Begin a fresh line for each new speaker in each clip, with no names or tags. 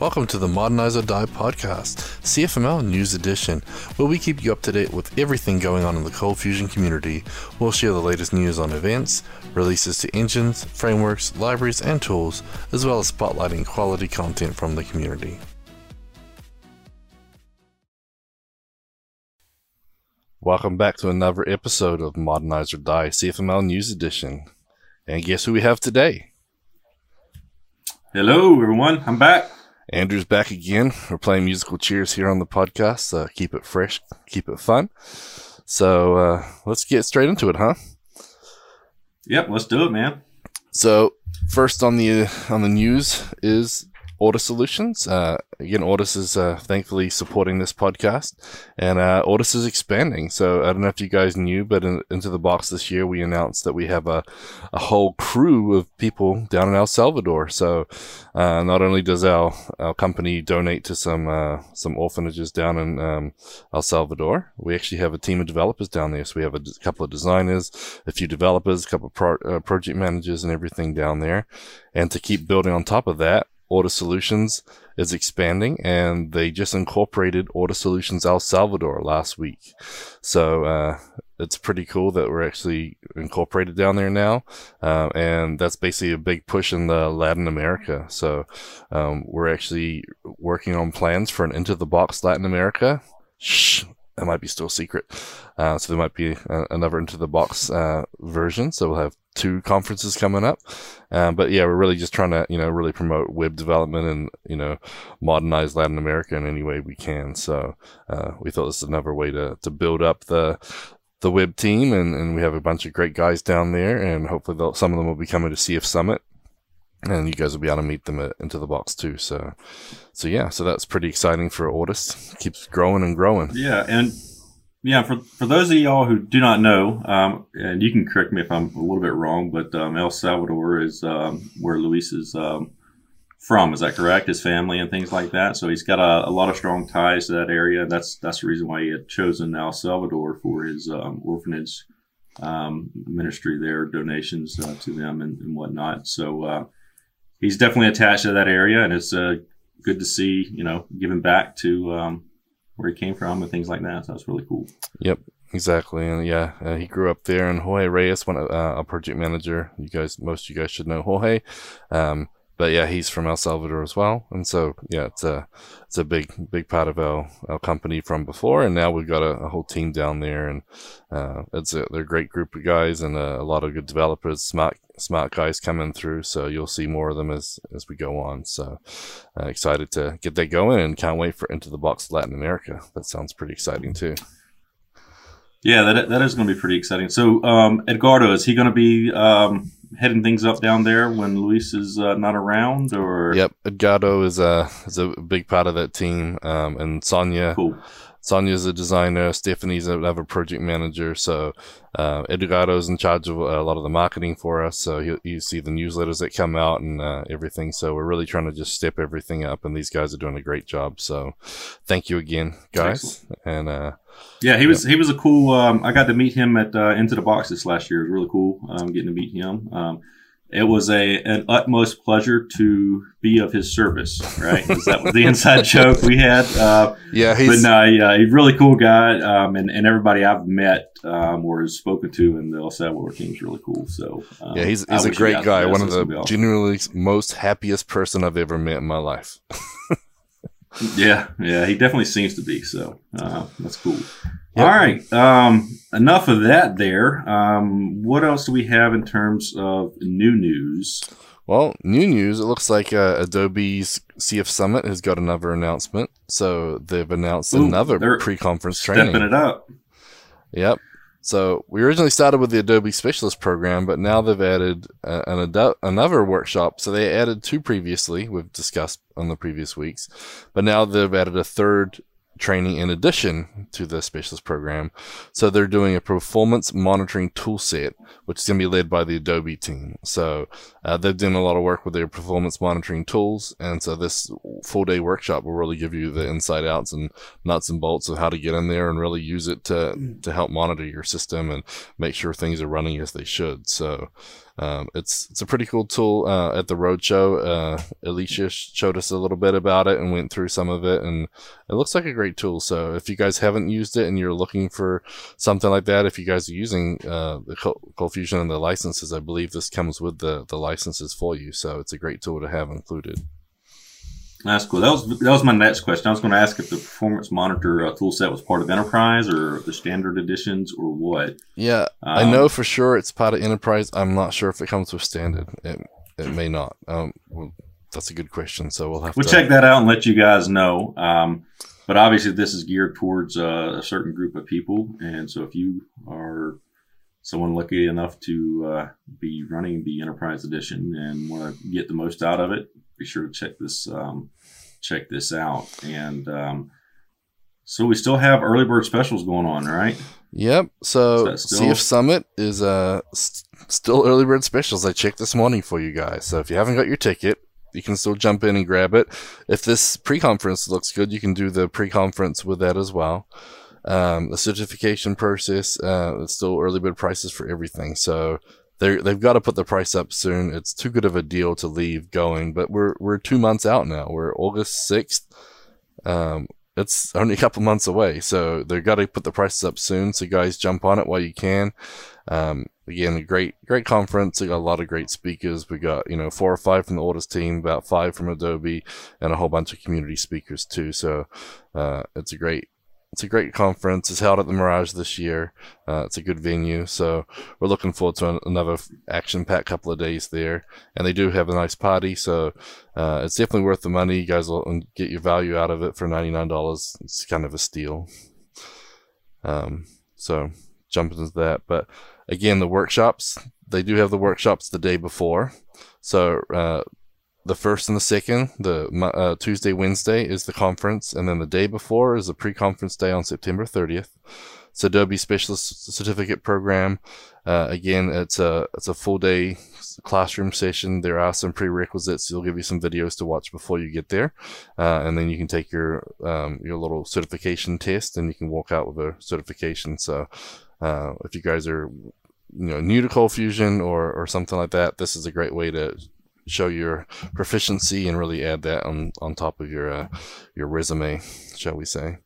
Welcome to the Modernize or Die podcast, CFML News Edition, where we keep you up to date with everything going on in the Cold Fusion community. We'll share the latest news on events, releases to engines, frameworks, libraries, and tools, as well as spotlighting quality content from the community. Welcome back to another episode of Modernize or Die CFML News Edition. And guess who we have today?
Hello, everyone. I'm back.
Andrew's back again. We're playing musical cheers here on the podcast. Uh, keep it fresh, keep it fun. So uh, let's get straight into it, huh?
Yep, let's do it, man.
So first on the on the news is Ortus Solutions. Uh, again, Ortus is uh, thankfully supporting this podcast, and uh, Ortus is expanding. So I don't know if you guys knew, but in, into the box this year, we announced that we have a, a whole crew of people down in El Salvador. So uh, not only does our, our company donate to some uh, some orphanages down in um, El Salvador, we actually have a team of developers down there. So we have a couple of designers, a few developers, a couple of pro- uh, project managers, and everything down there. And to keep building on top of that, Ortus Solutions is expanding and they just incorporated Ortus Solutions El Salvador last week. So, uh, it's pretty cool that we're actually incorporated down there now. Uh, and that's basically a big push in the Latin America. So, um, we're actually working on plans for an into the box Latin America. Shh, that might be still secret. Uh, so there might be a, another into the box uh, version. So we'll have two conferences coming up. Um, but yeah, we're really just trying to you know really promote web development and you know modernize Latin America in any way we can. So uh, we thought this is another way to to build up the the web team, and, and we have a bunch of great guys down there, and hopefully some of them will be coming to CF Summit and you guys will be able to meet them at, into the box too. So, so yeah, so that's pretty exciting for Ortus. Keeps growing and growing.
Yeah, and yeah, for for those of y'all who do not know, um, and you can correct me if I'm a little bit wrong, but um, El Salvador is um, where Luis is um, from. Is that correct? His family and things like that. So he's got a, a, lot of strong ties to that area. That's that's the reason why he had chosen El Salvador for his um, orphanage um, ministry there, donations uh, to them and, and whatnot. So. Uh, he's definitely attached to that area, and it's uh, good to see you know giving back to um, where he came from and things like that. So that's really cool.
Yep, exactly, and yeah, uh, he grew up there. And Jorge Reyes, one uh, a project manager, you guys, most of you guys should know Jorge. Um, but yeah, he's from El Salvador as well, and so yeah, it's a it's a big big part of our, our company from before, and now we've got a, a whole team down there, and uh, it's a they're a great group of guys and a, a, lot of good developers, smart smart guys coming through. So you'll see more of them as as we go on. So uh, excited to get that going, and can't wait for Into the Box Latin America. That sounds pretty exciting too.
Yeah, that that is going to be pretty exciting. So um, Edgardo, is he going to be um, heading things up down there when Luis is uh, not around, or
yep, Edgardo is a is a big part of that team, um, and Sonia.
Cool.
Sonia's a designer. Stephanie's another project manager. So uh, Edgardo's in charge of a lot of the marketing for us. So you, you see the newsletters that come out and uh, everything. So we're really trying to just step everything up, and these guys are doing a great job. So thank you again, guys. Excellent. And uh,
yeah, he was he was a cool. Um, I got to meet him at uh, Into the Boxes last year. It was really cool um, getting to meet him. Um, it was a an utmost pleasure to be of his service. Right, that was the inside joke we had. Uh,
yeah,
he's but no, yeah, he's a really cool guy, um, and and everybody I've met um, or has spoken to in the El Salvador team is really cool. So
um, yeah, he's he's a great guy. One of the awesome. genuinely most happiest person I've ever met in my life.
yeah, yeah, he definitely seems to be. So uh, that's cool. Yep. All right. Um, enough of that there. Um, what else do we have in terms of new news?
Well, new news. It looks like uh, Adobe's CF Summit has got another announcement. So they've announced Ooh, another pre-conference training.
Stepping it up.
Yep. So we originally started with the Adobe Specialist program, but now they've added uh, an another workshop. So they added two previously, we've discussed on the previous weeks, but now they've added a third training in addition to the specialist program. So they're doing a performance monitoring toolset, which is going to be led by the Adobe team. So uh, they've done a lot of work with their performance monitoring tools. And so this full day workshop will really give you the inside outs and nuts and bolts of how to get in there and really use it to, to help monitor your system and make sure things are running as they should. So um, it's it's a pretty cool tool. Uh, at the roadshow, uh, Alicia showed us a little bit about it and went through some of it, and it looks like a great tool. So if you guys haven't used it and you're looking for something like that, if you guys are using uh, the Cold Fusion and the licenses, I believe this comes with the the licenses for you. So it's a great tool to have included.
That's cool. That was that was my next question. I was going to ask if the performance monitor uh, tool set was part of Enterprise or the standard editions or what.
Yeah, um, I know for sure it's part of Enterprise. I'm not sure if it comes with standard. It it may not. Um, well, that's a good question. So we'll have
we'll
to
check that out and let you guys know. Um, but obviously, this is geared towards uh, a certain group of people, and so if you are someone lucky enough to uh, be running the Enterprise Edition and want to get the most out of it, be sure to check this um, check this out. And um, so we still have early bird specials going on, right?
Yep. So still... CF Summit is uh st- still early bird specials. I checked this morning for you guys. So if you haven't got your ticket, you can still jump in and grab it. If this pre-conference looks good, you can do the pre-conference with that as well. Um, the certification process, uh, it's still early bird prices for everything. So they they've got to put the price up soon. It's too good of a deal to leave going. But we're we're two months out now. We're August sixth. Um, it's only a couple months away, so they've got to put the prices up soon. So guys, jump on it while you can. Um, again, a great great conference. We got a lot of great speakers. We got you know four or five from the Ortus team, about five from Adobe, and a whole bunch of community speakers too. So uh, it's a great it's a great conference. It's held at the Mirage this year. Uh, it's a good venue, so we're looking forward to an, another action-packed couple of days there. And they do have a nice party, so uh, it's definitely worth the money. You guys will get your value out of it for ninety-nine dollars. It's kind of a steal. Um, so jump into that. But again, the workshops they do have the workshops the day before. So uh, the first and the second, the uh, Tuesday, Wednesday is the conference, and then the day before is the pre-conference day on September 30th. It's Adobe Specialist Certificate Program. Uh, again, it's a it's a full day classroom session. There are some prerequisites. They'll give you some videos to watch before you get there, uh, and then you can take your um, your little certification test, and you can walk out with a certification. So, uh, if you guys are you know new to cold fusion or or something like that, this is a great way to show your proficiency and really add that on on top of your uh, your resume, shall we say?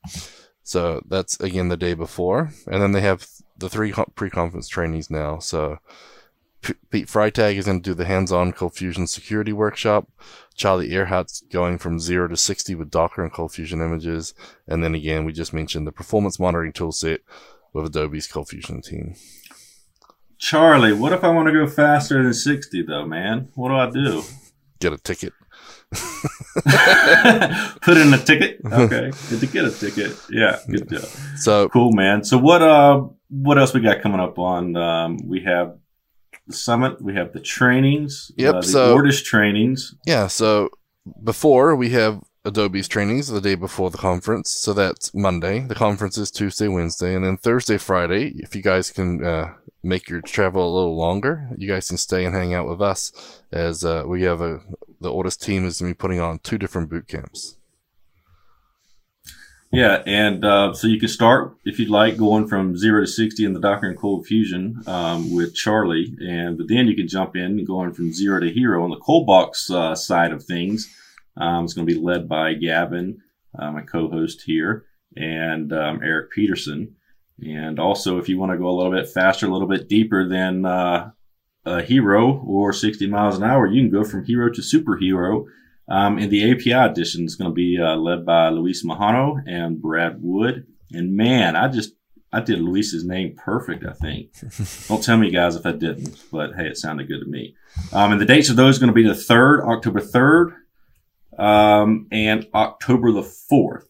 So that's again the day before, and then they have the three pre-conference trainees now. So P- Pete Freitag is going to do the hands-on Cold Fusion security workshop. Charlie Arehart's going from zero to sixty with Docker and Cold Fusion images, and then again we just mentioned the performance monitoring toolset with Adobe's Cold Fusion team.
Charlie, what if I want to go faster than 60 though, man? What do I do?
Get a ticket.
Put in a ticket. Okay. Good to get a ticket. Yeah, good deal.
So
cool, man. So what uh what else we got coming up on um we have the summit, we have the trainings,
yep,
uh, the
so,
trainings.
Yeah, so before we have Adobe's trainings the day before the conference. So that's Monday. The conference is Tuesday, Wednesday, and then Thursday, Friday. If you guys can uh, make your travel a little longer, you guys can stay and hang out with us as uh, we have a the Ortus team is going to be putting on two different boot camps.
Yeah, and uh, so you can start if you'd like going from zero to sixty in the Docker and Cold Fusion um, with Charlie, and but then you can jump in going from zero to hero on the Cold Box uh, side of things. Um, it's going to be led by Gavin, uh, my co-host here, and um, Eric Peterson. And also, if you want to go a little bit faster, a little bit deeper than uh, a hero or 60 miles an hour, you can go from hero to superhero. Um, and the API edition is going to be uh, led by Luis Majano and Brad Wood. And man, I just I did Luis's name perfect. I think. Don't tell me, guys, if I didn't. But hey, it sounded good to me. Um, and the dates of those are going to be the third, October third, um, and October the 4th.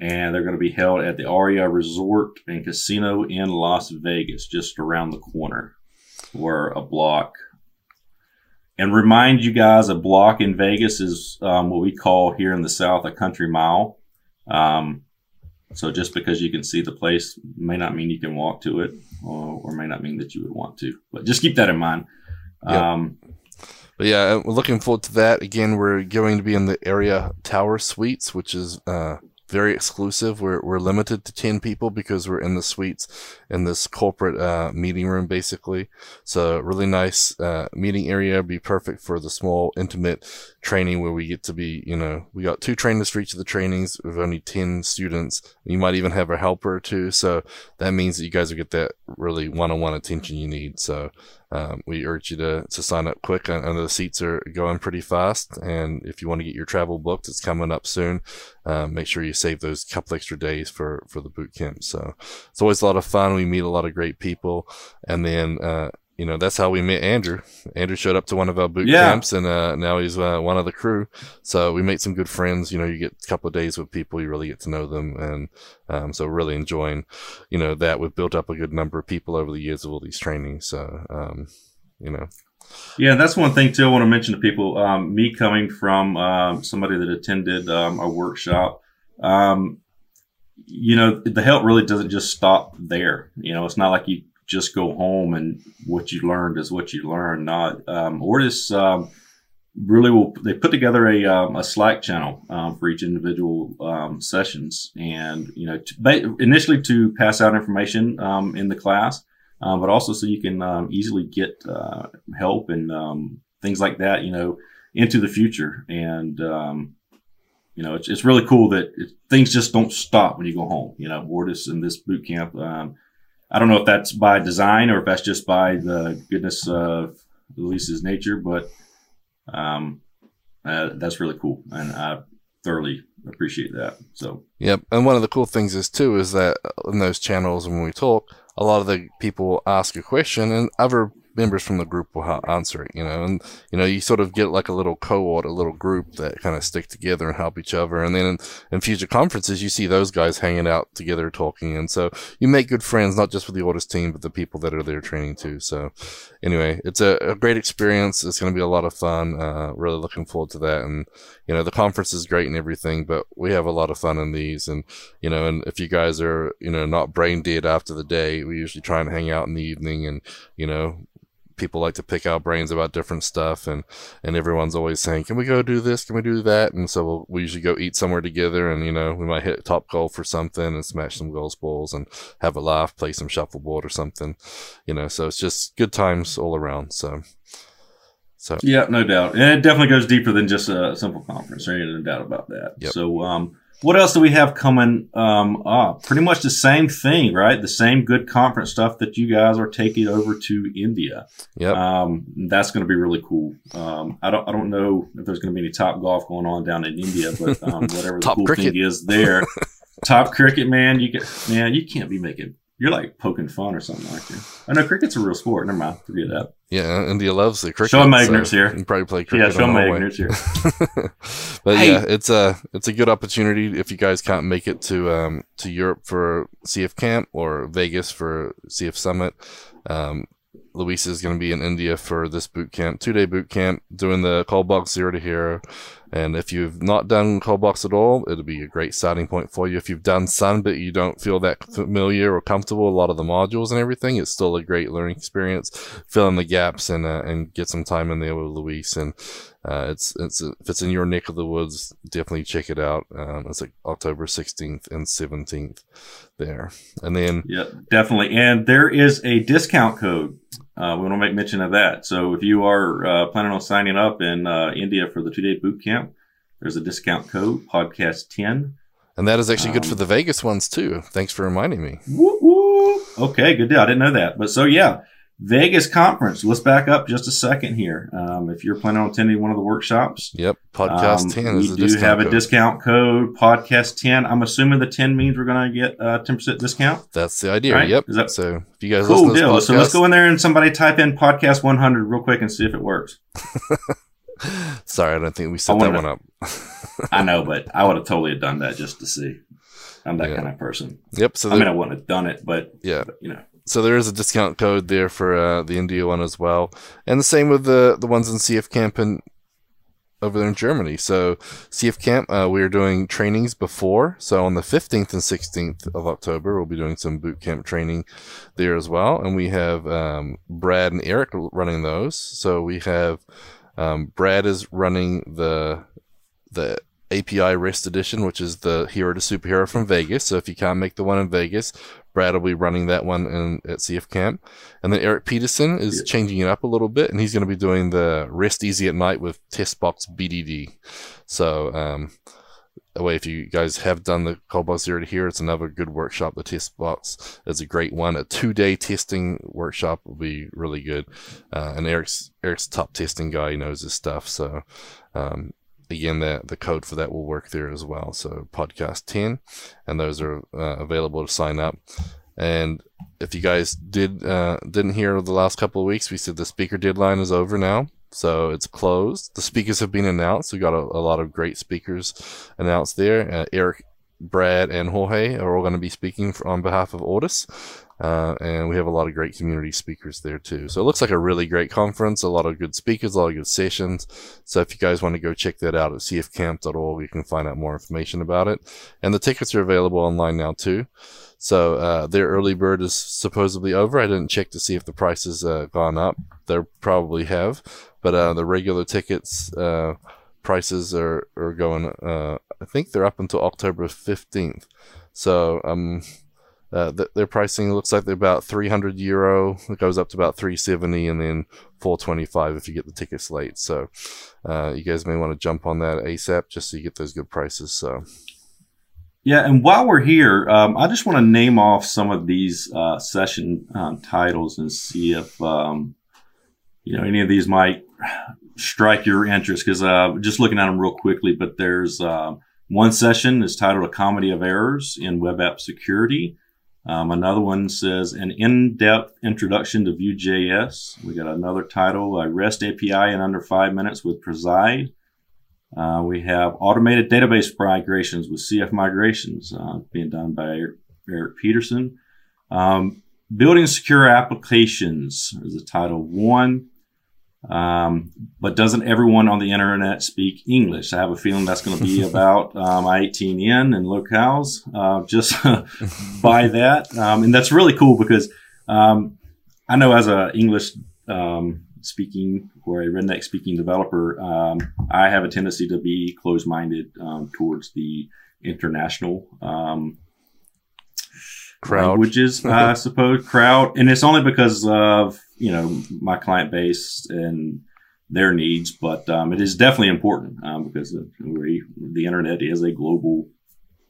And they're going to be held at the Aria Resort and Casino in Las Vegas, just around the corner. Where a block. And remind you guys, a block in Vegas is um, what we call here in the South a country mile. Um, so just because you can see the place may not mean you can walk to it, or, or may not mean that you would want to. But just keep that in mind. Yep. Um,
but yeah, we're looking forward to that. Again, we're going to be in the Aria Tower Suites, which is uh, very exclusive. We're, we're limited to 10 people because we're in the suites in this corporate uh, meeting room, basically. So, really nice uh, meeting area. Be perfect for the small, intimate training where we get to be, you know, we got two trainers for each of the trainings. We've only 10 students. You might even have a helper or two. So, that means that you guys will get that really one on one attention you need. So, um, we urge you to, to sign up quick. I know the seats are going pretty fast. And if you want to get your travel booked, it's coming up soon. Um, make sure you save those couple extra days for, for the boot camp. So it's always a lot of fun. We meet a lot of great people. And then, uh, you know, that's how we met Andrew. Andrew showed up to one of our boot
Yeah.
camps and, uh, now he's, uh, one of the crew. So we made some good friends. You know, you get a couple of days with people, you really get to know them. And, um, so really enjoying, you know, that we've built up a good number of people over the years of all these trainings. So, um, you know,
Yeah, that's one thing too. I want to mention to people. Um, me coming from um, somebody that attended um, a workshop, um, you know, the help really doesn't just stop there. You know, it's not like you just go home and what you learned is what you learned. Not um, Ortus um, really will. They put together a, um, a Slack channel um, for each individual um, sessions, and you know, to, initially to pass out information um, in the class but also so you can um, easily get uh, help and um, things like that, you know, into the future. And um, you know, it's, it's really cool that it, things just don't stop when you go home. You know, Ortus in this boot camp. Um, I don't know if that's by design or if that's just by the goodness of Lisa's nature, but um, uh, that's really cool, and I thoroughly appreciate that. So
Yep. And one of the cool things is too is that in those channels when we talk, a lot of the people ask a question and other members from the group will ha- answer it, you know, and you know, you sort of get like a little cohort, a little group that kind of stick together and help each other. And then in, in future conferences, you see those guys hanging out together talking. And so you make good friends, not just with the Ortus team, but the people that are there training too. So anyway, it's a, a great experience. It's going to be a lot of fun. Uh, really looking forward to that. And, you know, the conference is great and everything, but we have a lot of fun in these. And, you know, and if you guys are, you know, not brain dead after the day, we usually try and hang out in the evening and, you know, people like to pick out brains about different stuff and and everyone's always saying can we go do this can we do that and so we'll, we usually go eat somewhere together and you know we might hit top golf or something and smash some golf balls and have a laugh play some shuffleboard or something you know so it's just good times all around so so
Yeah, no doubt. And it definitely goes deeper than just a simple conference. There ain't no doubt about that.
Yep.
So, um, what else do we have coming um, up? Pretty much the same thing, right? The same good conference stuff that you guys are taking over to India.
yep
Um, that's going to be really cool. Um, I don't, I don't know if there's going to be any top golf going on down in India, but um, whatever the cool
cricket.
thing is there, top cricket, man. You get, man, you can't be making. You're like poking fun or something like that. I know cricket's a real sport. Never mind, forget that.
yeah india loves the cricket
Showing my
so
ignorance here.
you can probably play cricket
show
on
my
the way.
ignorance here.
but
Hey.
yeah, it's a it's a good opportunity if you guys can't make it to um to Europe for CF Camp or Vegas for CF Summit. Um, Luis is going to be in India for this boot camp, two day boot camp, doing the ColdBox zero to hero. And if you've not done ColdBox at all, it'll be a great starting point for you. If you've done some, but you don't feel that familiar or comfortable a lot of the modules and everything, it's still a great learning experience. Fill in the gaps and uh, and get some time in there with Luis. And uh, it's it's if it's in your neck of the woods, definitely check it out. Um, it's like October 16th and 17th there, and then
Yeah, definitely. And there is a discount code. Uh, we want to make mention of that. So if you are uh, planning on signing up in uh, India for the two day boot camp, there's a discount code podcast 10.
and that is actually good
Um,
for the Vegas ones too. Thanks for reminding me.
Whoop, whoop. Okay, good deal. I didn't know that. But so, yeah, Vegas conference. Let's back up just a second here. Um, if you're planning on attending one of the workshops,
Yep, podcast
um,
10
we do have a discount code podcast 10. I'm assuming the 10 means we're going to get a 10% discount.
That's the idea.
Right?
Yep.
Is that-
so if you guys
Cool
listen to
deal. So let's go in there and somebody type in podcast 100 real quick and see if it works.
Sorry, I don't think we set that one up.
I know, but I would have totally done that just to see. I'm that
Yeah.
kind of person.
Yep. So
I mean, I wouldn't have done it, but,
yeah.
but, you know,
so there is a discount code there for uh, the India one as well, and the same with the the ones in CF Camp and over there in Germany. So CF Camp, uh, we are doing trainings before. So on the fifteenth and sixteenth of October, we'll be doing some boot camp training there as well, and we have um, Brad and Eric running those. So we have um, Brad is running the the API REST Edition, which is the Hero to Superhero from Vegas. So if you can't make the one in Vegas, Brad will be running that one in, at CF Camp. And then Eric Peterson is yeah. changing it up a little bit, and he's going to be doing the Rest Easy at Night with Test Box BDD. So, um, way if you guys have done the Coldbox Zero to here, it's another good workshop. The test box is a great one. A two day testing workshop will be really good. Uh, and Eric's Eric's top testing guy. He knows his stuff. So um, again, the the code for that will work there as well. So podcast ten, and those are uh, available to sign up. And if you guys did uh, didn't hear the last couple of weeks, we said the speaker deadline is over now. So it's closed. The speakers have been announced. We got a, a lot of great speakers announced there. Uh, Eric, Brad, and Jorge are all going to be speaking for, on behalf of Ortus. Uh, and we have a lot of great community speakers there too. So it looks like a really great conference, a lot of good speakers, a lot of good sessions. So if you guys want to go check that out at cfcamp.org, you can find out more information about it. And the tickets are available online now too. So uh, their early bird is supposedly over. I didn't check to see if the prices uh, gone up. They probably have, but uh, the regular tickets uh, prices are are going. Uh, I think they're up until October fifteenth. So um, uh, th- their pricing looks like they're about 300 euro. It goes up to about 370 and then 425 if you get the tickets late. So uh, you guys may want to jump on that ASAP just so you get those good prices. So.
Yeah, and while we're here, um, I just want to name off some of these uh, session um, titles and see if um, you know any of these might strike your interest. Because uh, just looking at them real quickly, but there's uh, one session is titled "A Comedy of Errors in Web App Security." Um, another one says an in-depth introduction to Vue.js. We got another title, a REST API in under five minutes with Preside. Uh, we have automated database migrations with CF migrations uh, being done by Eric Peterson. Um, building secure applications is the title one. Um, but doesn't everyone on the internet speak English? I have a feeling that's going to be about um, I18N and locales, uh, just by that. Um, and that's really cool because um, I know as a English um, speaking or a redneck speaking developer, um, I have a tendency to be closed minded towards the international crowd. languages, I suppose, crowd. And it's only because of you know my client base and their needs, but um, it is definitely important um, because we, the internet is a global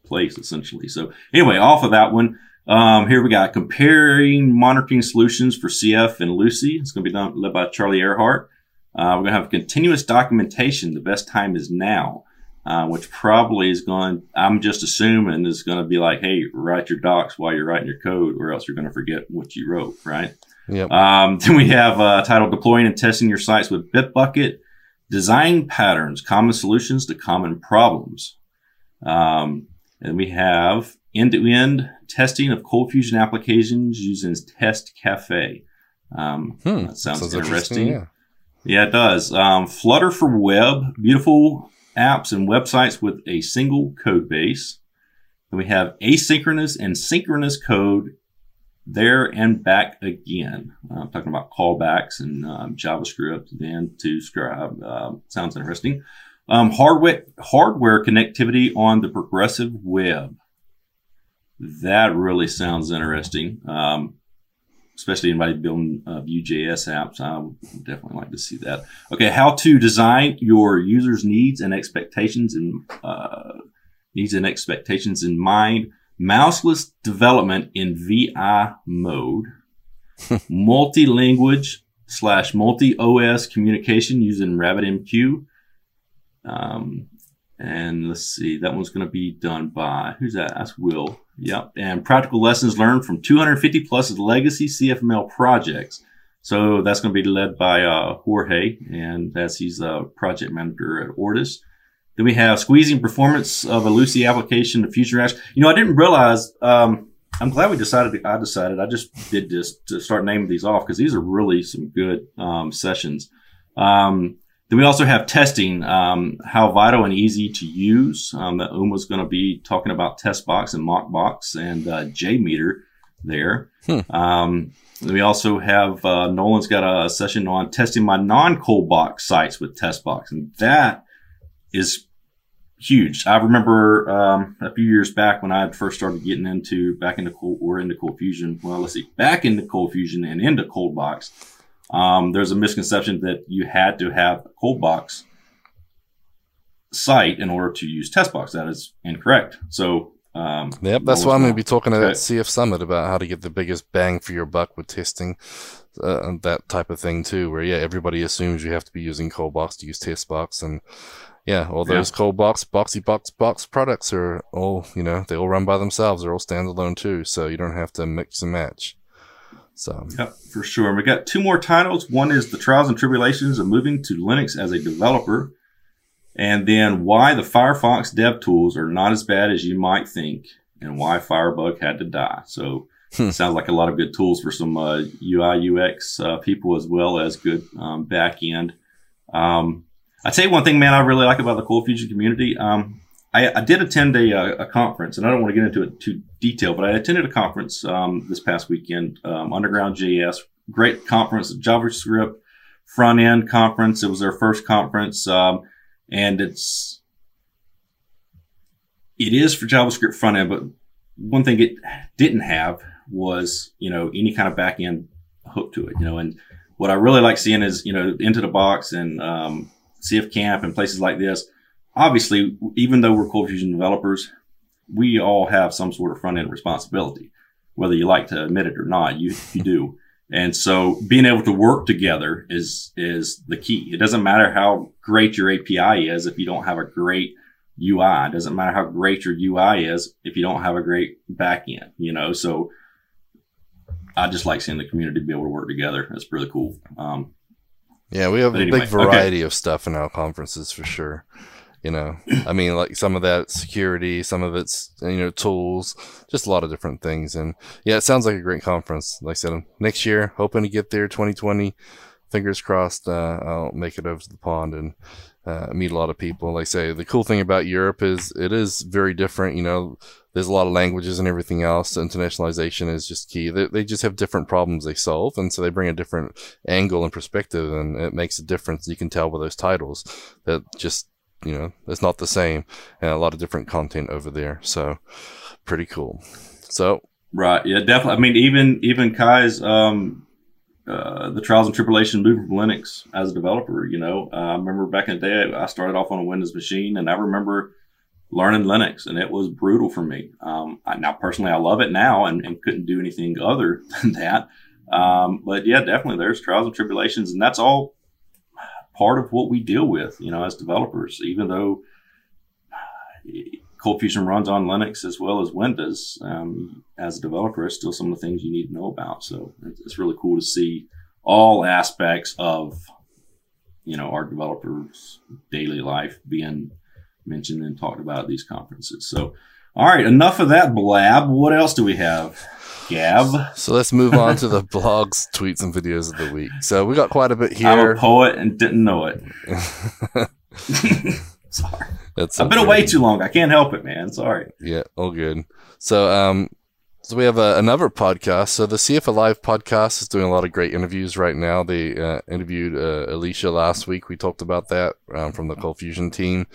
place essentially. So anyway, off of that one, um, here we got comparing monitoring solutions for CF and Lucee. It's going to be done led by Charlie Arehart. Uh, we're going to have continuous documentation. The best time is now. Uh, which probably is going, I'm just assuming is going to be like, hey, write your docs while you're writing your code, or else you're going to forget what you wrote, right? Yep. Um, then we have uh, titled Deploying and Testing Your Sites with Bitbucket, Design Patterns, Common Solutions to Common Problems. Um, and we have end-to-end testing of Cold Fusion applications using Test Cafe. Um, hmm. That sounds, sounds interesting. interesting yeah. yeah. it does. Um, Flutter for web, beautiful apps and websites with a single code base. Then we have asynchronous and synchronous code there and back again. Uh, I'm talking about callbacks and um, JavaScript then to Scribe. Uh, sounds interesting. Um, hardware, hardware connectivity on the progressive web. That really sounds interesting. Um, especially anybody building uh, Vue.js apps. I would definitely like to see that. Okay, how to design your users' needs and expectations and uh, needs and expectations in mind mouseless development in VI mode, multi-language slash multi-OS communication using RabbitMQ. Um, and let's see, that one's going to be done by, who's that? That's Will. Yep. And practical lessons learned from 250 plus legacy CFML projects. So that's going to be led by uh, Jorge, and that's he's a project manager at Ortus. Then we have squeezing performance of a Lucee application to Fusion React. You know, I didn't realize. Um, I'm glad we decided. I decided. I just did this to start naming these off because these are really some good um, sessions. Um, then we also have testing, um, how vital and easy to use. Um, that Uma's going to be talking about Testbox and Mockbox and uh, JMeter there. Hmm. Um, we also have uh, Nolan's got a session on testing my non-Coldbox sites with Testbox, and that is huge. I remember um, a few years back when I had first started getting into back into cold or into cold fusion. Well, let's see, back into cold fusion and into cold box. Um, there's a misconception that you had to have a cold box site in order to use test box. That is incorrect. So um,
yep, that's why I'm going to be talking at CF Summit about how to get the biggest bang for your buck with testing, uh, that type of thing too. Where yeah, everybody assumes you have to be using cold box to use test box, and yeah, all those yeah. cold box, boxy box box products are all you know they all run by themselves. They're all standalone too, so you don't have to mix and match. So
yep, for sure. we got two more titles. One is the trials and tribulations of moving to Linux as a developer. And then why the Firefox dev tools are not as bad as you might think and why Firebug had to die. So. Sounds like a lot of good tools for some uh, UI UX uh, people as well as good um, back end. Um, I tell you one thing, man, I really like about the Cold Fusion community. Um, I, I, did attend a, uh, a, conference, and I don't want to get into it too detail, but I attended a conference um, this past weekend, um, Underground JS, great conference, JavaScript front end conference. It was their first conference. Um, and it's it is for JavaScript front end, but one thing it didn't have was you know any kind of back end hook to it, you know. And what I really like seeing is you know into the box and um, CF Camp and places like this. Obviously, even though we're Cold Fusion developers, we all have some sort of front end responsibility, whether you like to admit it or not. You you do. And so being able to work together is, is the key. It doesn't matter how great your API is if you don't have a great UI. It doesn't matter how great your UI is if you don't have a great backend, you know? So I just like seeing the community be able to work together. That's really cool. Um,
yeah, we have a anyway, big variety okay. of stuff in our conferences for sure. You know, I mean, like some of that security, some of it's you know tools, just a lot of different things. And yeah, it sounds like a great conference. Like I said, next year, hoping to get there, 2020. Fingers crossed, uh, I'll make it over to the pond and uh, meet a lot of people. Like I say, the cool thing about Europe is it is very different. You know, there's a lot of languages and everything else. Internationalization is just key. They, they just have different problems they solve, and so they bring a different angle and perspective, and it makes a difference. You can tell with those titles that just you know, it's not the same and a lot of different content over there. So pretty cool. So
right, yeah, definitely. I mean, even even Kai's um, uh, the trials and tribulations moving from Linux as a developer. You know, uh, I remember back in the day, I started off on a Windows machine, and I remember learning Linux, and it was brutal for me. Um, I, now, personally, I love it now, and, and couldn't do anything other than that. Um, but yeah, definitely, there's trials and tribulations, and that's all part of what we deal with, you know, as developers, even though Cold Fusion runs on Linux as well as Windows. Um, as a developer, it's still some of the things you need to know about. So it's really cool to see all aspects of, you know, our developers' daily life being mentioned and talked about at these conferences. So, all right, enough of that blab. What else do we have? Gab.
So let's move on to the blogs, tweets, and videos of the week. So we got quite a bit here. I'm
a poet and didn't know it. Sorry. That's I've been away too long. I can't help it, man. Sorry.
Yeah, all good. So um, so we have uh, another podcast. So the CF Alive podcast is doing a lot of great interviews right now. They uh, interviewed uh, Alicia last week. We talked about that um, from the Cold Fusion team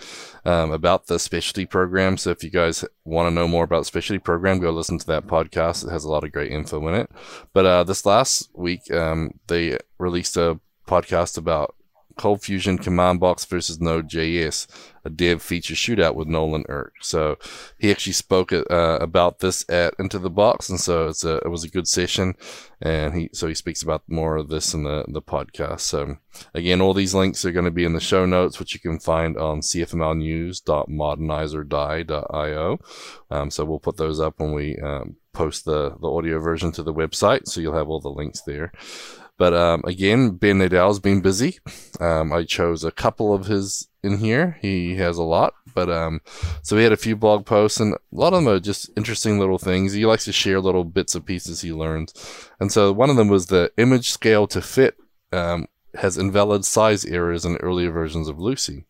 um, about the specialty program. So if you guys want to know more about specialty program, go listen to that podcast. It has a lot of great info in it. But uh, this last week, um, they released a podcast about Cold Fusion Command Box versus Node.js, a dev feature shootout with Nolan Erck. So he actually spoke uh, about this at Into the Box, and so it's a, it was a good session. And he so he speaks about more of this in the the podcast. So again, all these links are going to be in the show notes, which you can find on cfmlnews.modernizeordie.io. Um, so we'll put those up when we um, post the the audio version to the website, so you'll have all the links there. But um, again, Ben Nadel's been busy. Um, I chose a couple of his in here. He has a lot, but um, so he had a few blog posts, and a lot of them are just interesting little things. He likes to share little bits and pieces he learns, and so one of them was the image scale to fit um, has invalid size errors in earlier versions of Lucee.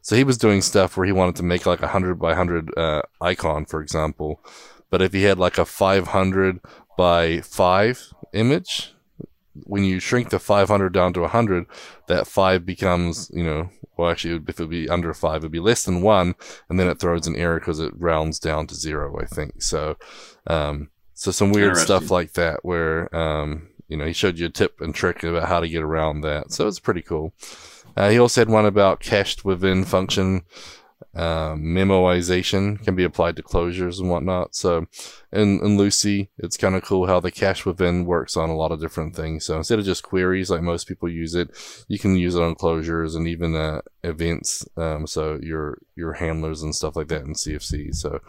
So he was doing stuff where he wanted to make like a hundred by hundred uh, icon, for example, but if he had like a five hundred by five image, when you shrink the 500 down to 100, that five becomes, you know, well, actually, if it would be under five, it'd be less than one, and then it throws an error because it rounds down to zero, I think. So, um, so some weird stuff like that where, um, you know, he showed you a tip and trick about how to get around that. So it's pretty cool. Uh, he also had one about cached within function uh, memoization can be applied to closures and whatnot. So, in, in Lucee, it's kind of cool how the cache within works on a lot of different things. So instead of just queries like most people use it, you can use it on closures and even uh, events. Um, so your your handlers and stuff like that in CFC. So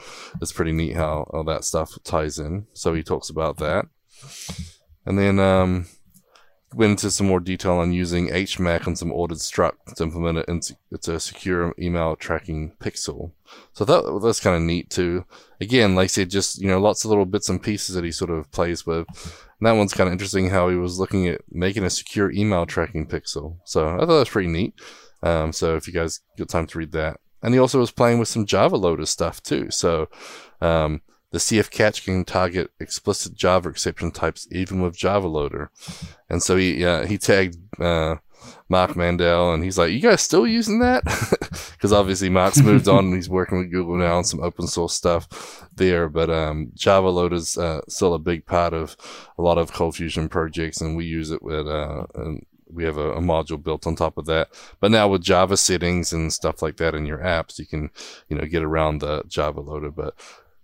it's pretty neat how all that stuff ties in. So he talks about that, and then um, went into some more detail on using HMAC and some ordered struct to implement it into, it's a secure email tracking pixel. So that that's kind of neat too. Again, like I said, just you know, lots of little bits and pieces that he sort of plays with. And that one's kind of interesting how he was looking at making a secure email tracking pixel. So I thought that was pretty neat. Um, so if you guys get time to read that, and he also was playing with some Java loader stuff too. So um, the CF catch can target explicit Java exception types even with Java loader. And so he uh, he tagged uh, Mark Mandel and he's like, "You guys still using that?" Because obviously Mark's moved on and he's working with Google now on some open source stuff there. But um, Java loader is uh, still a big part of a lot of Cold Fusion projects, and we use it with. Uh, we have a, a, module built on top of that. But now with Java settings and stuff like that in your apps, you can, you know, get around the Java loader. But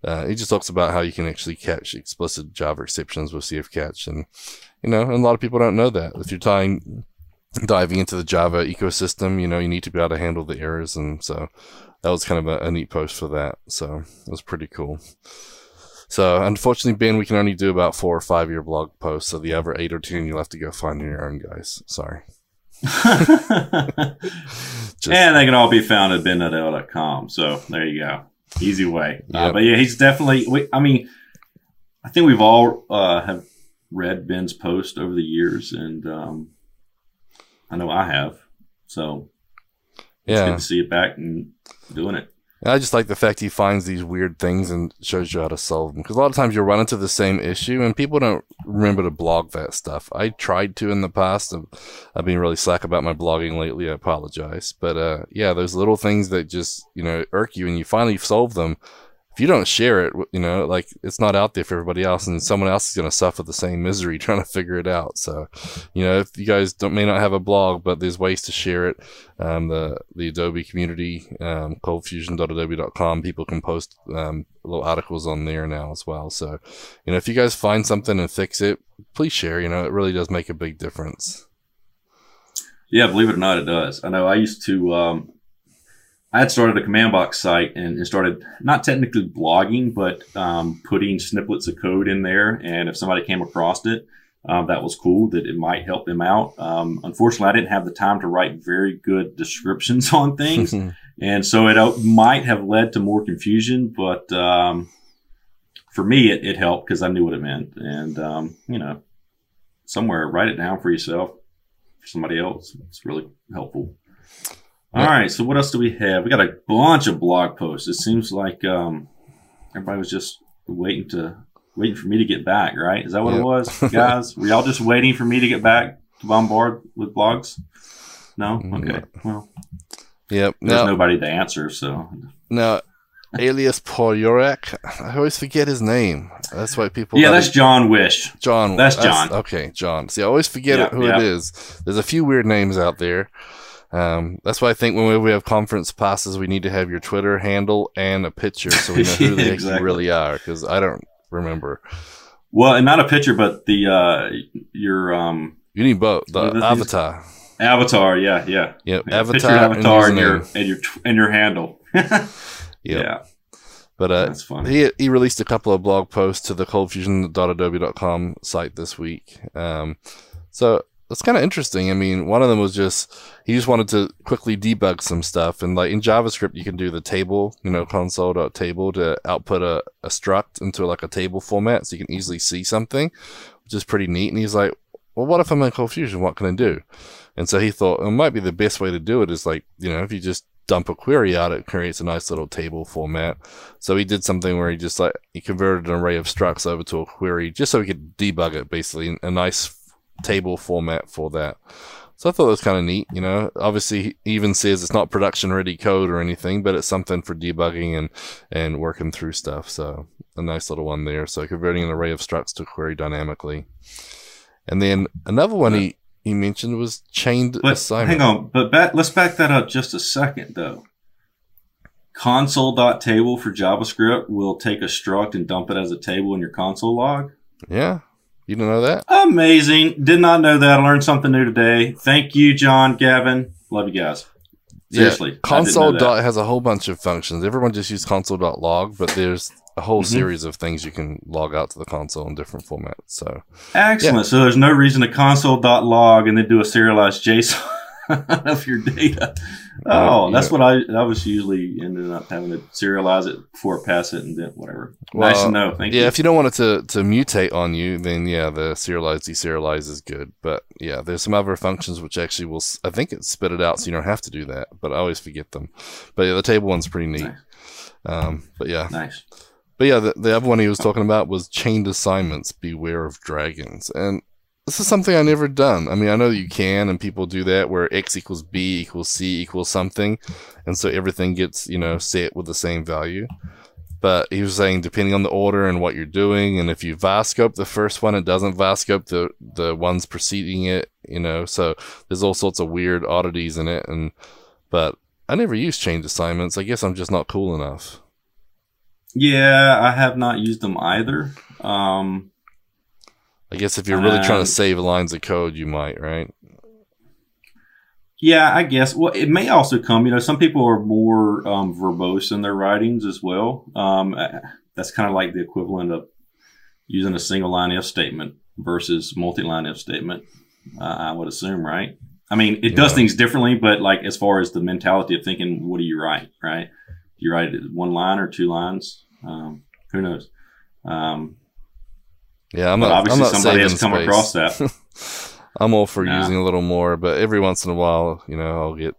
uh, he just talks about how you can actually catch explicit Java exceptions with CF catch, and you know, and a lot of people don't know that. If you're tying, diving into the Java ecosystem, you know, you need to be able to handle the errors, and so that was kind of a, a neat post for that. So it was pretty cool. So unfortunately, Ben, we can only do about four or five year blog posts. So the other eight or ten you'll have to go find on your own, guys. Sorry.
Just, and they can all be found at bennadel.com. So there you go. Easy way. Yep. Uh, but yeah, he's definitely. We, I mean, I think we've all uh, have read Ben's post over the years, and um, I know I have. So yeah, it's good to see it back and doing it.
I just like the fact he finds these weird things and shows you how to solve them. Because a lot of times you run into the same issue and people don't remember to blog that stuff. I tried to in the past. I've been really slack about my blogging lately. I apologize. But uh, yeah, those little things that just, you know, irk you and you finally solve them if you don't share it, you know, like it's not out there for everybody else, and someone else is going to suffer the same misery trying to figure it out. So, you know, if you guys don't may not have a blog, but there's ways to share it. Um, the the Adobe community, um, coldfusion.adobe.com, people can post um, little articles on there now as well. So, you know, if you guys find something and fix it, please share. You know, it really does make a big difference.
Yeah, believe it or not, it does. I know I used to. Um, I had started a command box site and, started not technically blogging, but um, putting snippets of code in there. And if somebody came across it, um, that was cool that it might help them out. Um, unfortunately, I didn't have the time to write very good descriptions on things. and so it uh, might have led to more confusion, but um, for me, it, it helped because I knew what it meant. And, um, you know, somewhere, write it down for yourself, for somebody else. It's really helpful. All right. So what else do we have? We got a bunch of blog posts. It seems like um, everybody was just waiting to waiting for me to get back. Right? Is that what yep. it was, guys? Were y'all just waiting for me to get back to bombard with blogs? No. Mm, okay. Well.
Yep.
There's now, nobody to answer. So.
Now, aliaspooryorik. I always forget his name. That's why people.
Yeah, that's John Whish.
John.
That's, that's John.
Okay, John. See, I always forget who it is. There's a few weird names out there. Um, that's why I think when we have conference passes, we need to have your Twitter handle and a picture so we know who the exactly. you really are. Because I don't remember.
Well, and not a picture, but the uh, your um.
You need both the avatar.
Avatar, yeah, yeah.
Yep,
yeah,
avatar,
avatar, and, and your and your and your handle.
yep. Yeah. But uh, That's funny. he he released a couple of blog posts to the coldfusion.adobe.com site this week. Um, so that's kind of interesting. I mean, one of them was just he just wanted to quickly debug some stuff, and like in JavaScript, you can do the table, you know, console.table to output a, a struct into like a table format, so you can easily see something, which is pretty neat. And he's like, well, what if I'm in Cold Fusion? What can I do? And so he thought it might be the best way to do it is like, you know, if you just dump a query out, it creates a nice little table format. So he did something where he just like he converted an array of structs over to a query just so he could debug it, basically a nice table format for that. So I thought it was kind of neat. You know, obviously he even says it's not production ready code or anything, but it's something for debugging and and working through stuff. So a nice little one there. So converting an array of structs to query dynamically. And then another one he, he mentioned was chained
But
assignment.
hang on, but back, let's back that up just a second though. Console.table for JavaScript will take a struct and dump it as a table in your console log.
Yeah, you didn't know that?
Amazing. Did not know that. I learned something new today. Thank you, John, Gavin. Love you guys. Seriously.
Yeah, console dot has a whole bunch of functions. Everyone just uses console.log, but there's a whole
Mhm.
series of things you can log out to the console in different formats. So
Excellent. So there's no reason to console.log and then do a serialized JSON of your data. Oh,
Uh,
that's
yeah.
what I, I was usually ended up having to serialize it before I pass it and then whatever. nice to know. Thank you.
yeah,
you.
if you don't want it to, to mutate on you, then yeah, the serialize deserialize is good. But yeah, there's some other functions which actually will, I think it spit it out, so you don't have to do that. But I always forget them. But yeah, the table one's pretty neat.
Nice.
Um, but yeah,
Nice.
but yeah, the, the other one he was talking about was chained assignments. Beware of dragons, and this is something I never done. I mean, I know you can, and people do that where x equals b equals c equals something, and so everything gets you know set with the same value. But he was saying depending on the order and what you're doing, and if you var scope the first one, it doesn't var scope the the ones preceding it. You know, so there's all sorts of weird oddities in it, and but I never use chained assignments. I guess I'm just not cool enough.
Yeah, I have not used them either. Um,
I guess if you're really trying
Um,
to save lines of code, you might, right?
yeah, I guess. Well, it may also come. You know, some people are more um, verbose in their writings as well. Um, uh, that's kind of like the equivalent of using a single line if statement versus multi line if statement. Uh, I would assume, right? I mean, it does
Yeah.
things differently, but like as far as the mentality of thinking, what do you write, right? Do you write it one line or two lines? Um, who knows? Um,
Yeah, I'm
but
not.
obviously,
I'm not
somebody has come
space.
across that.
I'm all for
Nah.
using a little more, but every once in a while, you know, I'll get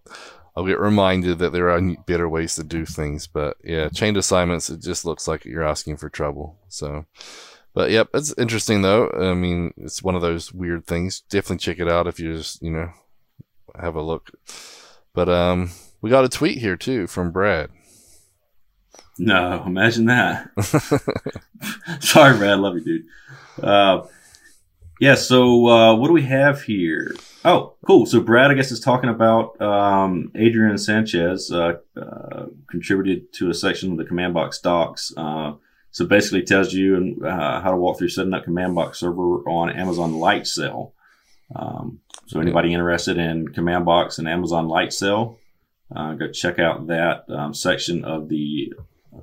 I'll get reminded that there are better ways to do things. But yeah, chained assignments, it just looks like you're asking for trouble. So, but yep, it's interesting though. I mean, it's one of those weird things. Definitely check it out if you just you know have a look. But um, we got a tweet here too from Brad.
No, imagine that. Sorry, Brad. Love you, dude. Uh, yeah. So uh, what do we have here? Oh, cool. So Brad, I guess, is talking about um, Adrian Sanchez uh, uh, contributed to a section of the CommandBox docs. Uh, so basically, tells you uh, how to walk through setting up CommandBox server on Amazon Lightsail. Um, so anybody interested in CommandBox and Amazon Lightsail, uh, go check out that um, section of the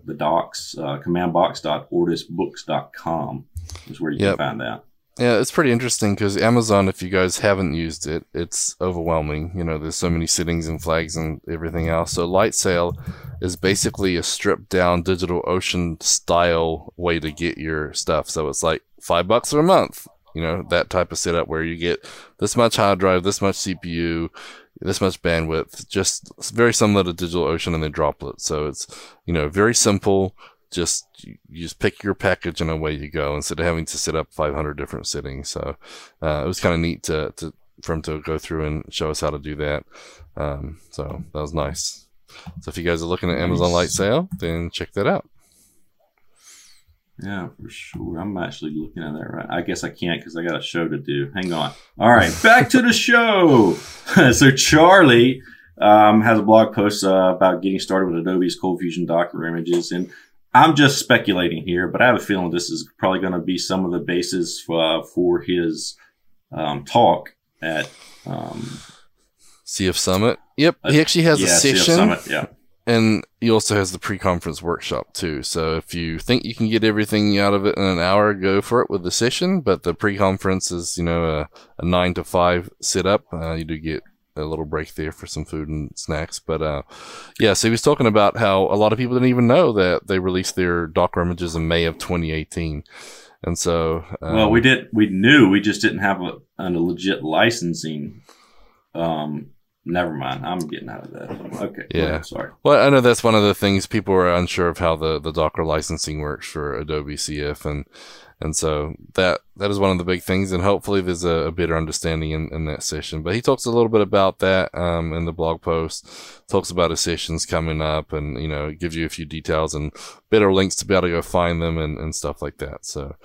the docs. Uh, commandbox.ortusbooks.com is where you
Yep.
can find that.
Yeah, it's pretty interesting because Amazon, if you guys haven't used it, it's overwhelming. You know, there's so many settings and flags and everything else. So Lightsail is basically a stripped down digital ocean style way to get your stuff. So it's like five bucks a month. You know, that type of setup where you get this much hard drive, this much CPU, this much bandwidth, just very similar to DigitalOcean and then Droplet. So it's, you know, very simple just you you just pick your package and away you go instead of having to set up 500 different settings. So uh, it was kind of neat to, to for him to go through and show us how to do that. Um, so that was nice. So if you guys are looking at Amazon Lightsail, then check that out.
Yeah, for sure. I'm actually looking at that right. I guess I can't because I got a show to do. Hang on. All right, back to the show. so Charlie um, has a blog post uh, about getting started with Adobe's ColdFusion Docker images, and I'm just speculating here, but I have a feeling this is probably going to be some of the basis uh, for his um, talk at um,
CF Summit. Yep,
Uh,
he actually has a
CF
session,
Summit. Yeah.
And he also has the pre-conference workshop too. So if you think you can get everything out of it in an hour, go for it with the session. But the pre-conference is, you know, a, a nine to five sit up. Uh, you do get a little break there for some food and snacks. But uh, yeah, so he was talking about how a lot of people didn't even know that they released their Docker images in May of 2018. And so, um,
well, we did. We knew. We just didn't have a, a legit licensing um, Never mind. I'm getting out of that. Okay.
Yeah.
ahead, sorry.
Well, I know that's one of the things people are unsure of how the, the Docker licensing works for Adobe CF, and and so that that is one of the big things, and hopefully there's a, a better understanding in, in that session. But he talks a little bit about that um, in the blog post, talks about his sessions coming up, and you know gives you a few details and better links to be able to go find them and, and stuff like that. So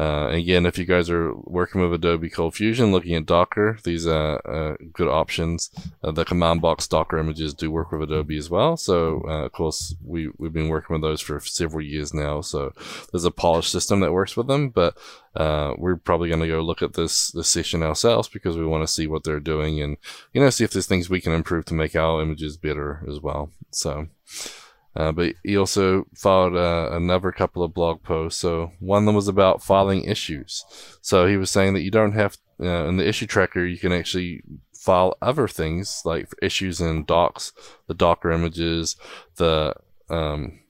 uh, again, if you guys are working with Adobe ColdFusion, looking at Docker, these are uh, good options. Uh, the command box Docker images do work with Adobe as well. So, uh, of course, we, we've been working with those for several years now. So there's a polished system that works with them, but uh, we're probably going to go look at this, this session ourselves because we want to see what they're doing and, you know, see if there's things we can improve to make our images better as well. So, uh, but he also filed uh, another couple of blog posts. So one of them was about filing issues. So he was saying that you don't have uh, in the issue tracker you can actually file other things like issues in docs, the Docker images, the um,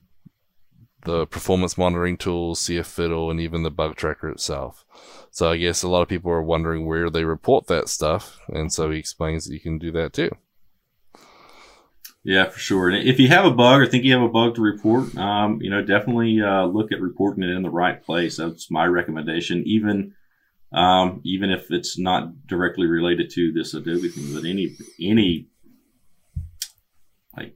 the performance monitoring tools, CF Fiddle, and even the bug tracker itself. So I guess a lot of people are wondering where they report that stuff, and so he explains that you can do that too.
Yeah, for sure. And if you have a bug or think you have a bug to report, um, you know, definitely uh, look at reporting it in the right place. That's my recommendation. Even um, even if it's not directly related to this Adobe thing, but any any like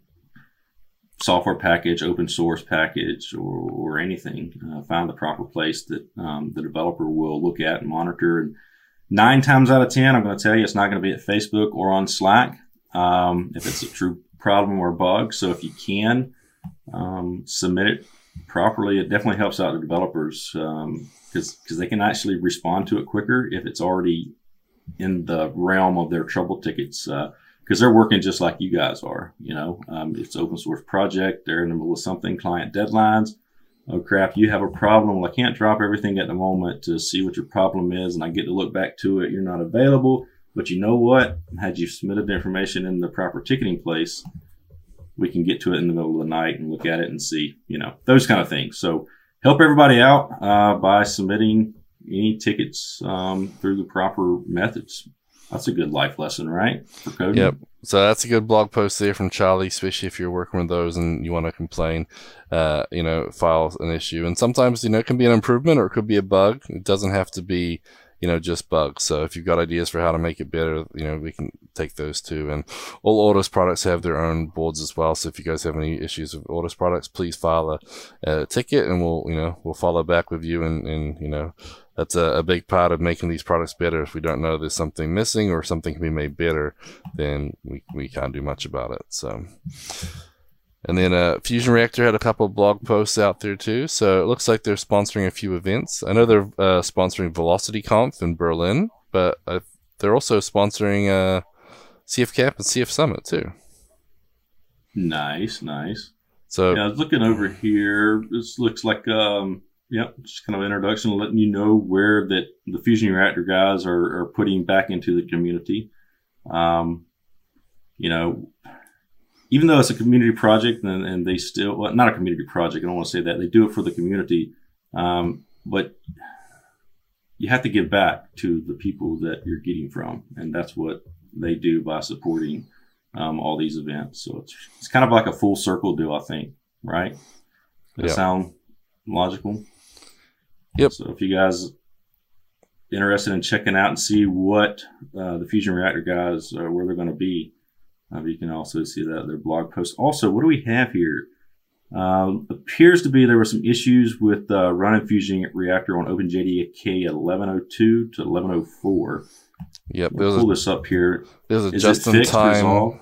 software package, open source package, or, or anything, uh, find the proper place that um, the developer will look at and monitor. And nine times out of ten, I'm going to tell you, it's not going to be at Facebook or on Slack. Um, if it's a true problem or bug. So if you can um, submit it properly, it definitely helps out the developers because um, because they can actually respond to it quicker if it's already in the realm of their trouble tickets. because uh, they're working just like you guys are, you know, um, it's open source project. They're in the middle of something, client deadlines. Oh crap, you have a problem. Well, I can't drop everything at the moment to see what your problem is. And I get to look back to it. You're not available but you know what? Had you submitted the information in the proper ticketing place, we can get to it in the middle of the night and look at it and see, you know, those kind of things. So help everybody out uh, by submitting any tickets um, through the proper methods. That's a good life lesson, right?
For coding. Yep. So that's a good blog post there from Charlie, especially if you're working with those and you want to complain, uh, you know, file an issue. And sometimes, you know, it can be an improvement or it could be a bug. It doesn't have to be you know, just bugs. So if you've got ideas for how to make it better, you know, we can take those too. And all Ortus products have their own boards as well. So if you guys have any issues with Ortus products, please file a, a ticket and we'll, you know, we'll follow back with you. And, and you know, that's a, a big part of making these products better. If we don't know there's something missing or something can be made better, then we, we can't do much about it. So, and then uh, FusionReactor had a couple blog posts out there too. So it looks like they're sponsoring a few events. I know they're uh, sponsoring Velocity Conf in Berlin, but uh, they're also sponsoring uh, CF Camp and CF Summit too.
Nice, nice. So yeah, I was looking over here. This looks like um, yeah, just kind of introduction, letting you know where that the FusionReactor guys are, are putting back into the community. Um, you know, even though it's a community project and, and they still, well, not a community project, I don't want to say that. They do it for the community. Um, but you have to give back to the people that you're getting from. And that's what they do by supporting um, all these events. So it's, it's kind of like a full circle deal, I think, right? That yep. sound logical?
Yep.
So if you guys interested in checking out and see what uh, the FusionReactor guys, uh, where they're going to be, uh, you can also see that their blog post. Also, what do we have here? Um, appears to be there were some issues with uh, running FusionReactor on OpenJDK 1102 to 1104.
Yep,
we'll pull a, this up here.
There's a Is just in time.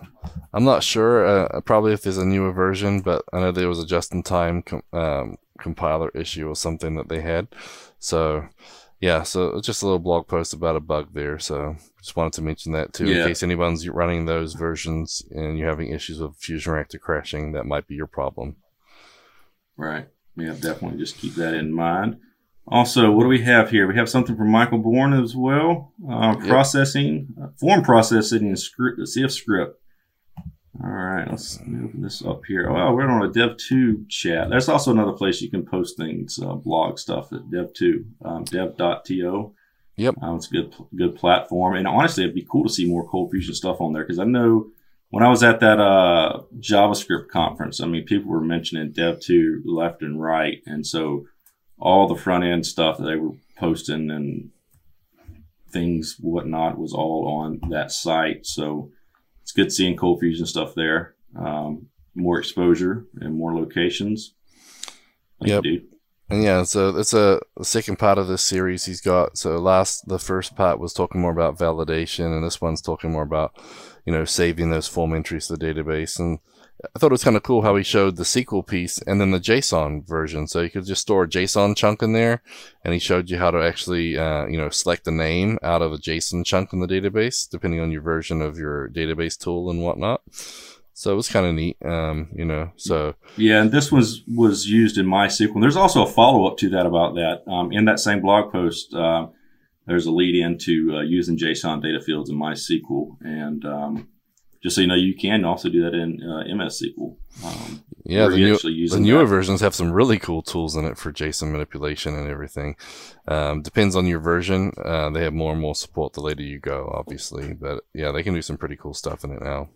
I'm not sure. Uh, probably if there's a newer version, but I know there was a just in time com- um, compiler issue or something that they had. So yeah, so just a little blog post about a bug there. So just wanted to mention that too, yeah. in case anyone's running those versions and you're having issues with FusionReactor crashing, that might be your problem.
Right. Yeah, definitely just keep that in mind. Also, what do we have here? We have something from Michael Born as well. Uh, yep. Processing, uh, form processing in script, CF script. All right, let's move this up here. Oh, we're on a dev.to chat. There's also another place you can post things, uh, blog stuff at dev.to, um, dev.to.
Yep.
Um, it's a good, good platform. And honestly, it'd be cool to see more ColdFusion stuff on there because I know when I was at that uh, JavaScript conference, I mean, people were mentioning dev.to left and right. And so all the front end stuff that they were posting and things, whatnot, was all on that site. So it's good seeing ColdFusion stuff there. Um, more exposure and more locations.
Thank yep. You, and yeah, so it's a the second part of this series he's got. So last the first part was talking more about validation, and this one's talking more about you know saving those form entries to the database. And I thought it was kind of cool how he showed the SQL piece and then the JSON version. So you could just store a JSON chunk in there, and he showed you how to actually uh, you know select the name out of a JSON chunk in the database, depending on your version of your database tool and whatnot. So it was kind of neat, um, you know. So
yeah, and this was was used in MySQL. And there's also a follow up to that about that um, in that same blog post. Uh, there's a lead into uh, using JSON data fields in MySQL, and um, just so you know, you can also do that in uh, MS SQL. Um,
yeah, the, new, the newer that. versions have some really cool tools in it for JSON manipulation and everything. Um, depends on your version. Uh, they have more and more support the later you go, obviously. But yeah, they can do some pretty cool stuff in it now.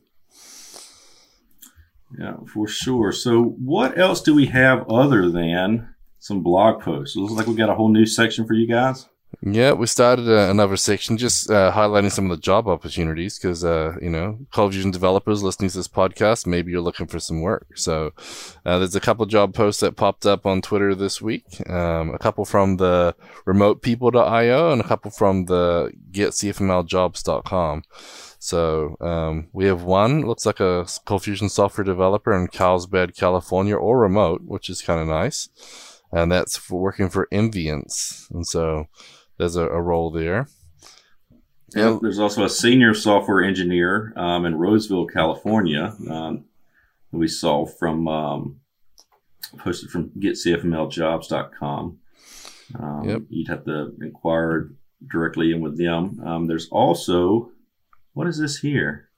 Yeah, for sure. So, what else do we have other than some blog posts? It looks like we got a whole new section for you guys.
Yeah, we started uh, another section just uh, highlighting some of the job opportunities because, uh, you know, ColdFusion developers listening to this podcast, maybe you're looking for some work. So uh, there's a couple job posts that popped up on Twitter this week. Um, a couple from the remotepeople.io and a couple from the getcfmljobs.com. So um, we have one, looks like a ColdFusion software developer in Carlsbad, California, or remote, which is kind of nice. And that's for working for Enviance. And so there's a, a role there.
Yeah, there's also a senior software engineer um, in Roseville, California. Um, we saw from um, posted from getcfmljobs.com. Um, yep. You'd have to inquire directly in with them. Um, there's also what is this here?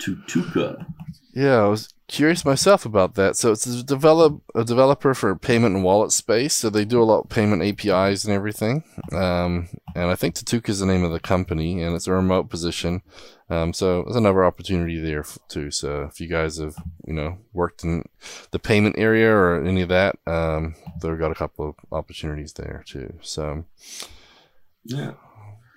Tutuka.
Yeah, I was curious myself about that. So it's a develop a developer for payment and wallet space. So they do a lot of payment APIs and everything. Um, and I think Tutuka is the name of the company, and it's a remote position. Um, so there's another opportunity there too. So if you guys have you know worked in the payment area or any of that, um, they've got a couple of opportunities there too. So
yeah.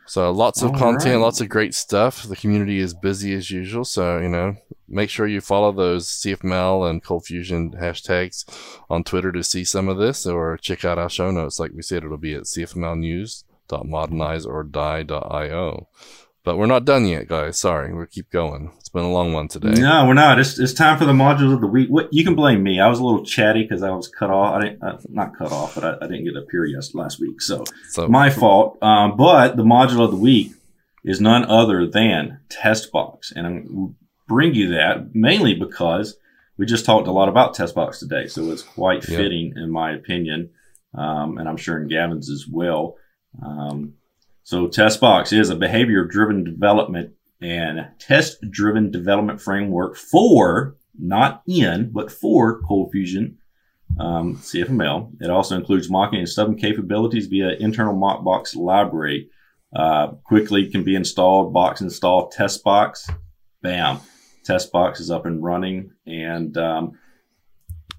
So lots of All content, right. lots of great stuff. The community is busy as usual. So, you know, make sure you follow those CFML and ColdFusion hashtags on Twitter to see some of this or check out our show notes. Like we said, it'll be at cfmlnews.modernizeordie.io. But we're not done yet, guys. Sorry, we'll keep going. It's been a long one today.
No, we're not. It's, it's time for the modules of the week. What you can blame me. I was a little chatty because I was cut off. I didn't uh, not cut off, but I, I didn't get up here yes last week, so, so my fault. Um, but the module of the week is none other than Testbox, and I'm bring you that mainly because we just talked a lot about Testbox today, so it's quite fitting in my opinion, um, and I'm sure in Gavin's as well. Um, so TestBox is a behavior driven development and test driven development framework for, not in, but for ColdFusion um, CFML. It also includes mocking and stubbing capabilities via internal mockbox library. Uh, quickly can be installed, box install, TestBox. Bam. TestBox is up and running. And um,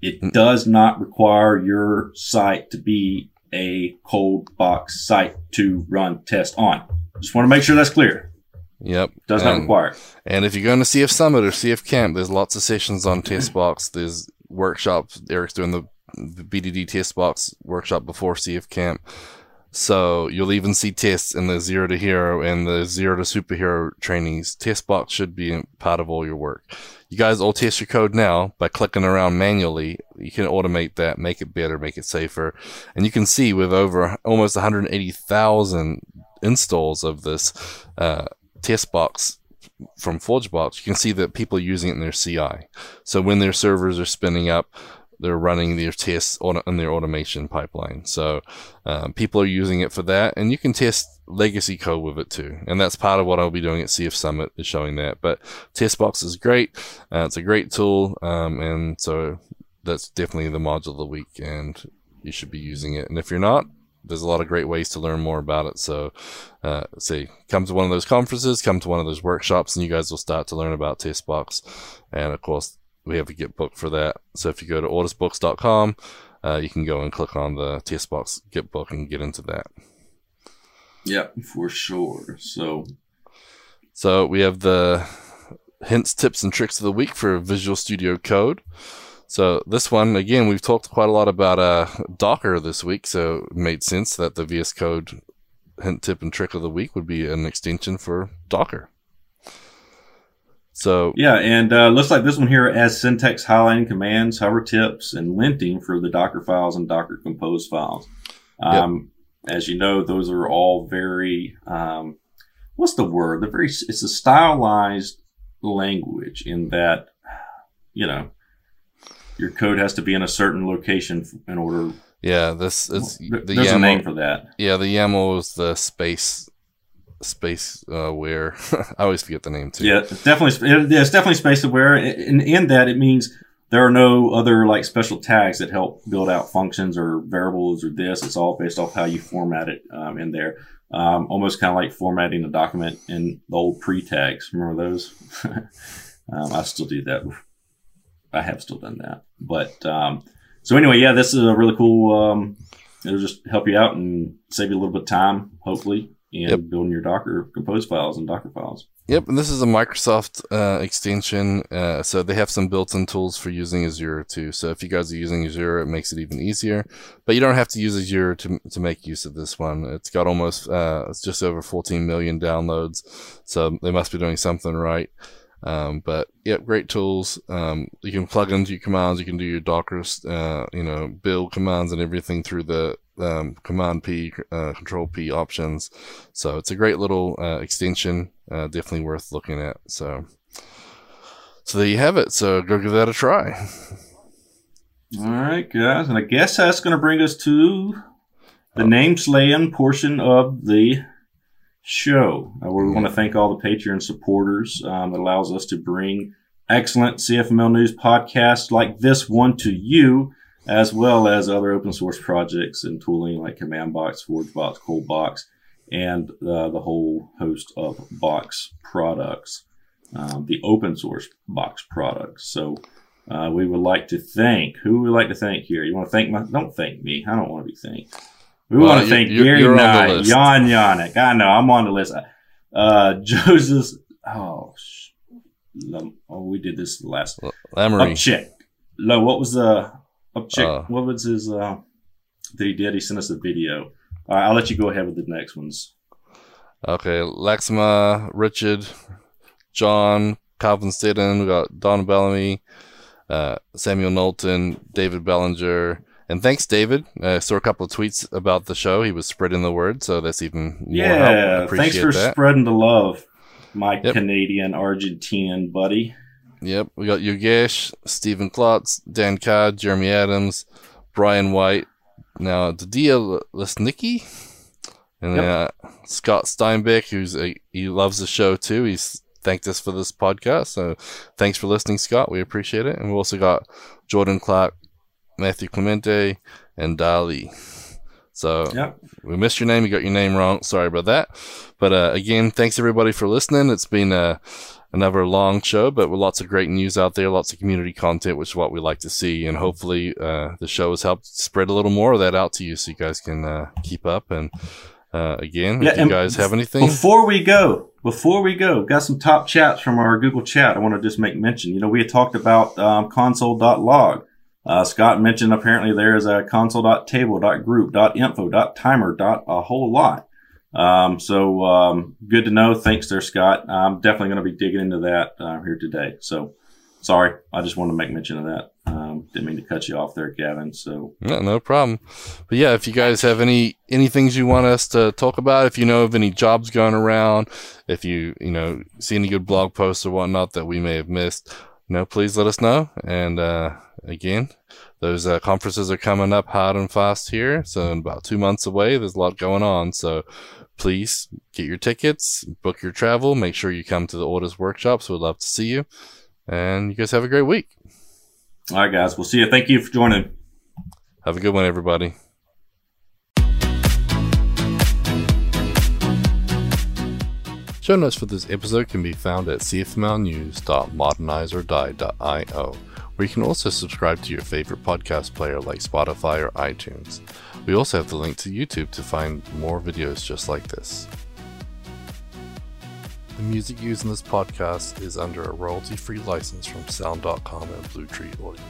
it does not require your site to be a ColdBox site to run test on. Just want to make sure that's clear.
Yep.
Does and, not require.
And if you're going to CF Summit or CF Camp, there's lots of sessions on TestBox. There's workshops. Eric's doing the, the BDD TestBox workshop before CF Camp. So you'll even see tests in the zero to hero and the zero to superhero trainings. TestBox should be part of all your work. You guys all test your code now by clicking around manually. You can automate that, make it better, make it safer. And you can see with over almost 180,000 installs of this, uh, TestBox from ForgeBox, you can see that people are using it in their CI. So when their servers are spinning up, they're running their tests on their automation pipeline. So um, people are using it for that, and you can test legacy code with it too. And that's part of what I'll be doing at CF Summit is showing that. But TestBox is great. Uh, it's a great tool, um, and so that's definitely the module of the week, and you should be using it. And if you're not, there's a lot of great ways to learn more about it. So, uh, say, come to one of those conferences, come to one of those workshops, and you guys will start to learn about TestBox. And of course, we have a GitBook for that. So if you go to ortusbooks.com, uh, you can go and click on the TestBox GitBook and get into that.
Yep, for sure. So,
so we have the hints, tips, and tricks of the week for Visual Studio Code. So this one, again, we've talked quite a lot about uh, Docker this week, so it made sense that the VS Code hint, tip, and trick of the week would be an extension for Docker. So
yeah, and uh, looks like this one here has syntax highlighting commands, hover tips, and linting for the Docker files and Docker Compose files. Um, yep. As you know, those are all very um, what's the word? They're very. It's a stylized language in that you know your code has to be in a certain location in order.
Yeah, this is
the there's YAML, a name for that.
Yeah, the YAML is the space space uh, aware. I always forget the name too.
Yeah, definitely yeah, it's definitely space aware. In in that it means there are no other like special tags that help build out functions or variables or this. It's all based off how you format it um, in there. Um, almost kind of like formatting a document in the old pre tags. Remember those? um, I still do that. I have still done that. But um, so anyway, yeah, this is a really cool. Um, it'll just help you out and save you a little bit of time, hopefully, in yep. building your Docker Compose files and Docker files.
Yep, and this is a Microsoft uh, extension, uh, so they have some built-in tools for using Azure too. So if you guys are using Azure, it makes it even easier. But you don't have to use Azure to to make use of this one. It's got almost uh, it's just over 14 million downloads, so they must be doing something right. Um, but yeah, great tools. Um, you can plug into your commands. You can do your Docker, uh, you know, build commands and everything through the um, Command P, uh, Control P options. So it's a great little uh, extension. Uh, definitely worth looking at. So, so there you have it. So go give that a try.
All right, guys, and I guess that's going to bring us to the oh. name slaying portion of the show. Uh, we want to thank all the Patreon supporters um, that allows us to bring excellent CFML news podcasts like this one to you, as well as other open source projects and tooling like CommandBox, ForgeBox, ColdBox, and uh, the whole host of Box products, um, the open source Box products. So. Uh, we would like to thank who would we like to thank here. You want to thank my? Don't thank me. I don't want to be thanked. We well, want to thank you're, Gary Knight, Jan Yannick. I know I'm on the list. Uh, Joseph. Oh, oh, we did this last.
Lamory.
No, what was the Upchick? Uh, what was his? Uh, that he did. He sent us a video. I'll let you go ahead with the next ones.
Okay, Laxma, Richard, John, Calvin Stidden. We got Don Bellamy, uh, Samuel Knowlton, David Bellinger. And thanks, David. I saw a couple of tweets about the show. He was spreading the word, so that's even more
yeah. Thanks for that. spreading the love, my yep. Canadian Argentinian buddy.
Yep, we got Yogesh, Stephen Klotz, Dan Codd, Jeremy Adams, Brian White, now Dadia Lesnicki, and yep. uh, Scott Steinbeck, who's a, he loves the show too. He's thanked us for this podcast, so thanks for listening, Scott. We appreciate it. And we also got Jordan Clark, Matthew Clemente, and Dali. So yep. we missed your name. You got your name wrong. Sorry about that. But uh, again, thanks everybody for listening. It's been uh, another long show, but with lots of great news out there, lots of community content, which is what we like to see. And hopefully, uh, the show has helped spread a little more of that out to you, so you guys can uh, keep up. And uh, again, yeah, if you guys have anything
before we go, before we go, got some top chats from our Google chat. I want to just make mention. You know, we had talked about um, console.log. Uh, Scott mentioned apparently there is a console.table.group.info.timer. a whole lot. Um, so um, good to know. Thanks there, Scott. I'm definitely going to be digging into that uh, here today. So sorry, I just wanted to make mention of that. Um, didn't mean to cut you off there, Gavin. So
no, no problem. But yeah, if you guys have any any things you want us to talk about, if you know of any jobs going around, if you you know see any good blog posts or whatnot that we may have missed, you know, please let us know. And uh, again, those uh, conferences are coming up hard and fast here. So in about two months away, there's a lot going on. So please get your tickets, book your travel, make sure you come to the Ortus workshops. We'd love to see you. And you guys have a great week.
All right, guys. We'll see you. Thank you for joining.
Have a good one, everybody. Show notes for this episode can be found at cfmlnews.modernizeordie.io, where you can also subscribe to your favorite podcast player like Spotify or iTunes. We also have the link to YouTube to find more videos just like this. The music used in this podcast is under a royalty free license from Sound.com and Blue Tree Audio.